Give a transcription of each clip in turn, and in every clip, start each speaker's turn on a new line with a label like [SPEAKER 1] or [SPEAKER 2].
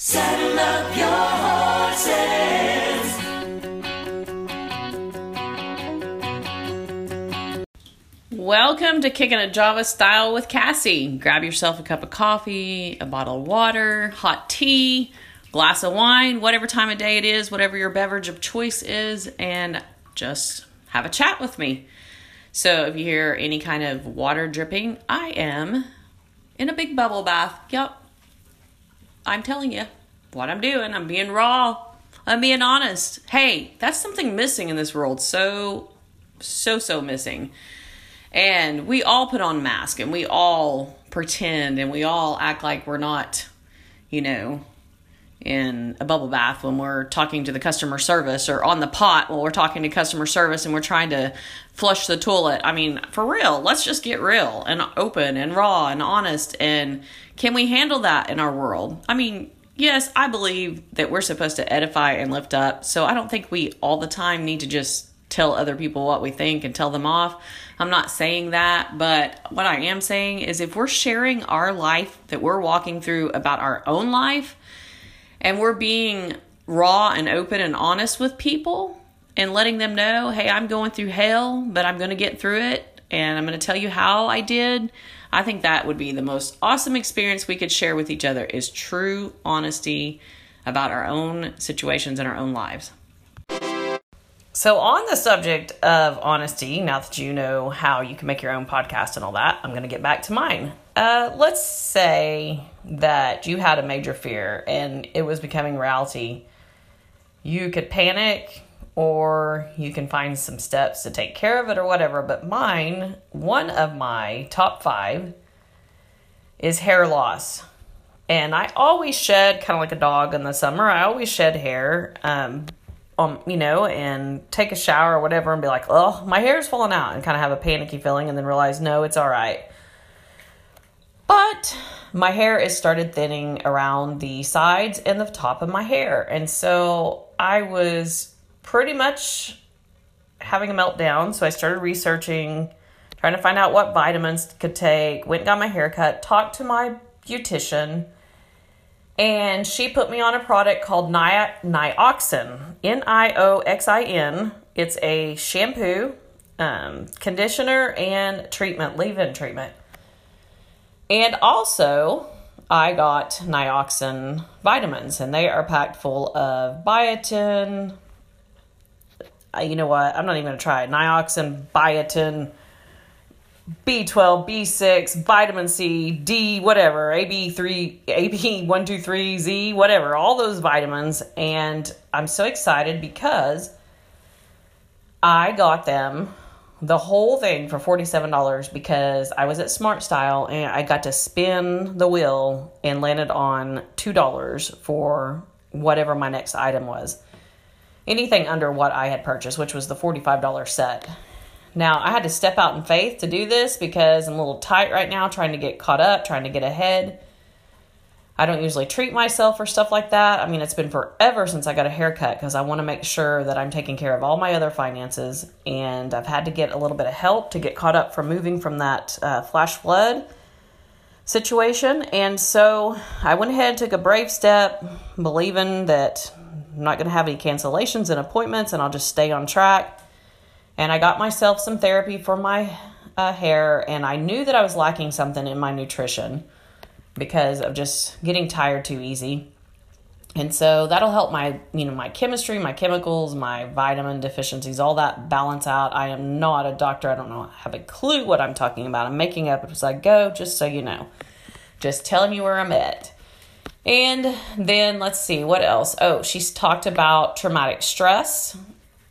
[SPEAKER 1] Saddle up your horses.
[SPEAKER 2] Welcome to Kicking It Java Style with Cassie. Grab yourself a cup of coffee, a bottle of water, hot tea, glass of wine, whatever time of day it is, whatever your beverage of choice is, and just have a chat with me. So if you hear any kind of water dripping, I am in a big bubble bath. Yup. I'm telling you what I'm doing. I'm being raw. I'm being honest. Hey, that's something missing in this world. So, so, so missing. And we all put on masks and we all pretend and we all act like we're not, you know, in a bubble bath when we're talking to the customer service or on the pot while we're talking to customer service and we're trying to flush the toilet. I mean, for real, let's just get real and open and raw and honest. And can we handle that in our world? I mean, yes, I believe that we're supposed to edify and lift up. So I don't think we all the time need to just tell other people what we think and tell them off. I'm not saying that, but what I am saying is if we're sharing our life that we're walking through about our own life and we're being raw and open and honest with people and letting them know, hey, I'm going through hell, but I'm going to get through it and I'm going to tell you how I did. I think that would be the most awesome experience we could share with each other is true honesty about our own situations and our own lives. So, on the subject of honesty, now that you know how you can make your own podcast and all that, I'm going to get back to mine. Uh, let's say that you had a major fear and it was becoming reality. You could panic or you can find some steps to take care of it or whatever. But mine, one of my top five, is hair loss. And I always shed, kind of like a dog in the summer, I always shed hair. Um, um, you know, and take a shower or whatever and be like, oh, my hair's falling out and kind of have a panicky feeling and then realize, no, it's all right. But my hair is started thinning around the sides and the top of my hair. And so I was pretty much having a meltdown. So I started researching, trying to find out what vitamins could take, went and got my hair cut, talked to my beautician and she put me on a product called Ni- Nioxin, N I O X I N. It's a shampoo, um, conditioner, and treatment, leave in treatment. And also, I got Nioxin vitamins, and they are packed full of biotin. Uh, you know what? I'm not even going to try. Nioxin, biotin, B12, B6, vitamin C, D, whatever, AB3, AB123, Z, whatever, all those vitamins. And I'm so excited because I got them the whole thing for $47 because I was at Smart Style and I got to spin the wheel and landed on $2 for whatever my next item was. Anything under what I had purchased, which was the $45 set. Now, I had to step out in faith to do this because I'm a little tight right now, trying to get caught up, trying to get ahead. I don't usually treat myself for stuff like that. I mean, it's been forever since I got a haircut because I want to make sure that I'm taking care of all my other finances. And I've had to get a little bit of help to get caught up from moving from that uh, flash flood situation. And so I went ahead and took a brave step, believing that I'm not going to have any cancellations and appointments and I'll just stay on track and I got myself some therapy for my uh, hair, and I knew that I was lacking something in my nutrition because of just getting tired too easy. And so that'll help my, you know, my chemistry, my chemicals, my vitamin deficiencies, all that balance out. I am not a doctor. I don't know, have a clue what I'm talking about. I'm making up as I go, just so you know. Just telling you where I'm at. And then let's see what else. Oh, she's talked about traumatic stress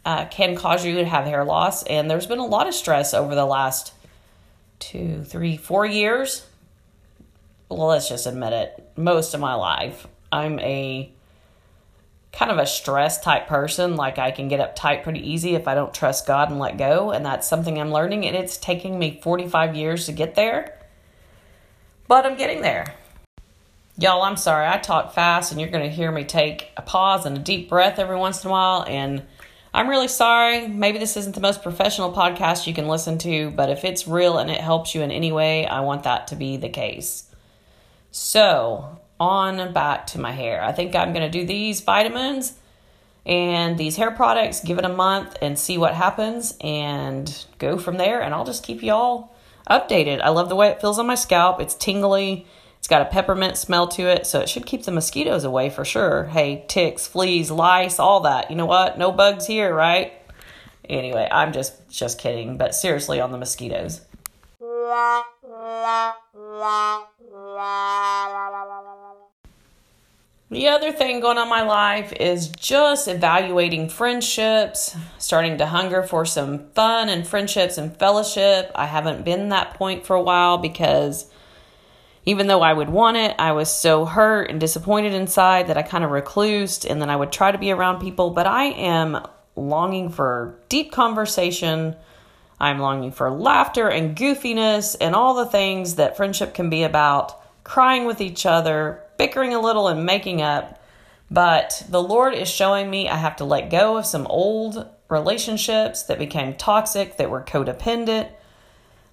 [SPEAKER 2] uh, can cause you to have hair loss. And there's been a lot of stress over the last two, three, four years. Well, let's just admit it. Most of my life, I'm a kind of a stress type person. Like I can get uptight pretty easy if I don't trust God and let go. And that's something I'm learning. And it's taking me 45 years to get there. But I'm getting there. Y'all, I'm sorry. I talk fast and you're going to hear me take a pause and a deep breath every once in a while. And I'm really sorry. Maybe this isn't the most professional podcast you can listen to, but if it's real and it helps you in any way, I want that to be the case. So, on back to my hair. I think I'm going to do these vitamins and these hair products, give it a month and see what happens and go from there. And I'll just keep y'all updated. I love the way it feels on my scalp. It's tingly. It's got a peppermint smell to it, so it should keep the mosquitoes away for sure. Hey, ticks, fleas, lice, all that. You know what? No bugs here, right? Anyway, I'm just just kidding, but seriously on the mosquitoes. The other thing going on in my life is just evaluating friendships, starting to hunger for some fun and friendships and fellowship. I haven't been that point for a while because even though I would want it, I was so hurt and disappointed inside that I kind of reclused and then I would try to be around people. But I am longing for deep conversation. I'm longing for laughter and goofiness and all the things that friendship can be about, crying with each other, bickering a little and making up. But the Lord is showing me I have to let go of some old relationships that became toxic, that were codependent,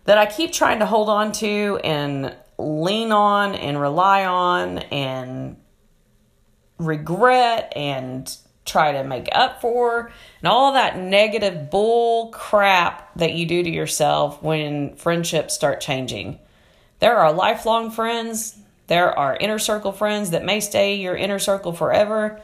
[SPEAKER 2] that I keep trying to hold on to and lean on and rely on and regret and try to make up for and all that negative bull crap that you do to yourself when friendships start changing. There are lifelong friends there are inner circle friends that may stay your inner circle forever,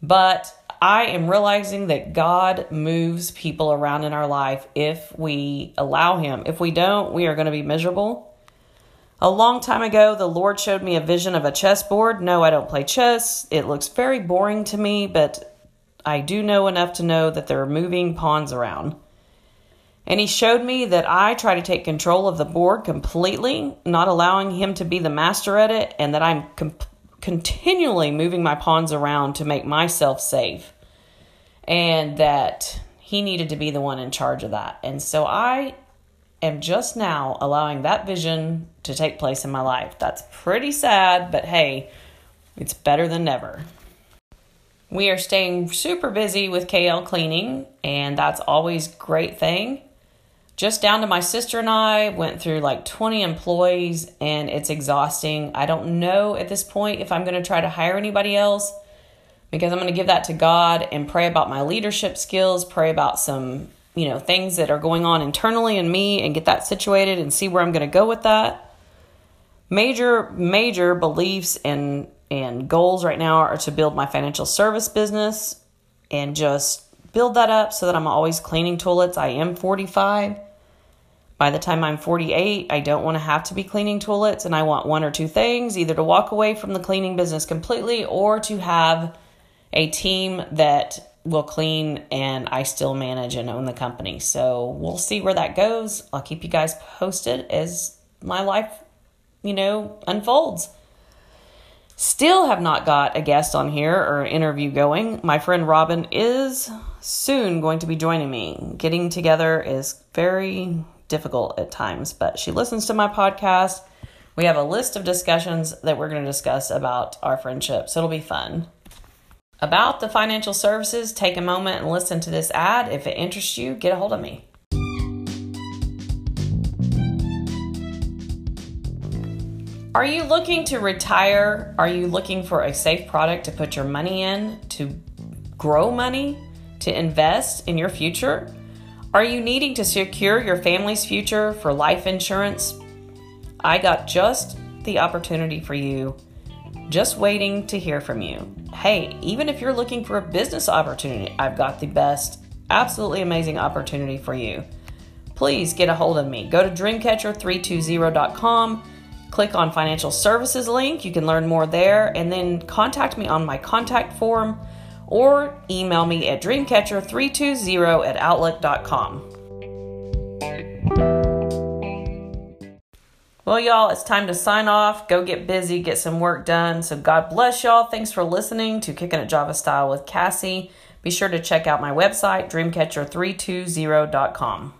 [SPEAKER 2] but I am realizing that God moves people around in our life if we allow Him. If we don't, we are going to be miserable. A long time ago, the Lord showed me a vision of a chessboard. No, I don't play chess. It looks very boring to me, but I do know enough to know that there are moving pawns around. And he showed me that I try to take control of the board completely, not allowing him to be the master at it, and that I'm com- continually moving my pawns around to make myself safe. And that he needed to be the one in charge of that. And so I am just now allowing that vision to take place in my life. That's pretty sad, but hey, it's better than never. We are staying super busy with KL cleaning, and that's always great thing just down to my sister and I went through like 20 employees and it's exhausting. I don't know at this point if I'm going to try to hire anybody else because I'm going to give that to God and pray about my leadership skills, pray about some, you know, things that are going on internally in me and get that situated and see where I'm going to go with that. Major major beliefs and and goals right now are to build my financial service business and just build that up so that I'm always cleaning toilets. I am 45 by the time I'm 48, I don't want to have to be cleaning toilets and I want one or two things either to walk away from the cleaning business completely or to have a team that will clean and I still manage and own the company. So we'll see where that goes. I'll keep you guys posted as my life, you know, unfolds. Still have not got a guest on here or an interview going. My friend Robin is soon going to be joining me. Getting together is very difficult at times, but she listens to my podcast. We have a list of discussions that we're going to discuss about our friendship, so it'll be fun. About the financial services, take a moment and listen to this ad. If it interests you, get a hold of me. Are you looking to retire? Are you looking for a safe product to put your money in, to grow money, to invest in your future? Are you needing to secure your family's future for life insurance? I got just the opportunity for you, just waiting to hear from you. Hey, even if you're looking for a business opportunity, I've got the best, absolutely amazing opportunity for you. Please get a hold of me. Go to dreamcatcher320.com, click on financial services link. You can learn more there, and then contact me on my contact form or email me at dreamcatcher320 at outlook.com. Well, y'all, it's time to sign off, go get busy, get some work done. So, God bless y'all. Thanks for listening to Kicking It Java Style with Cassie. Be sure to check out my website, dreamcatcher320.com.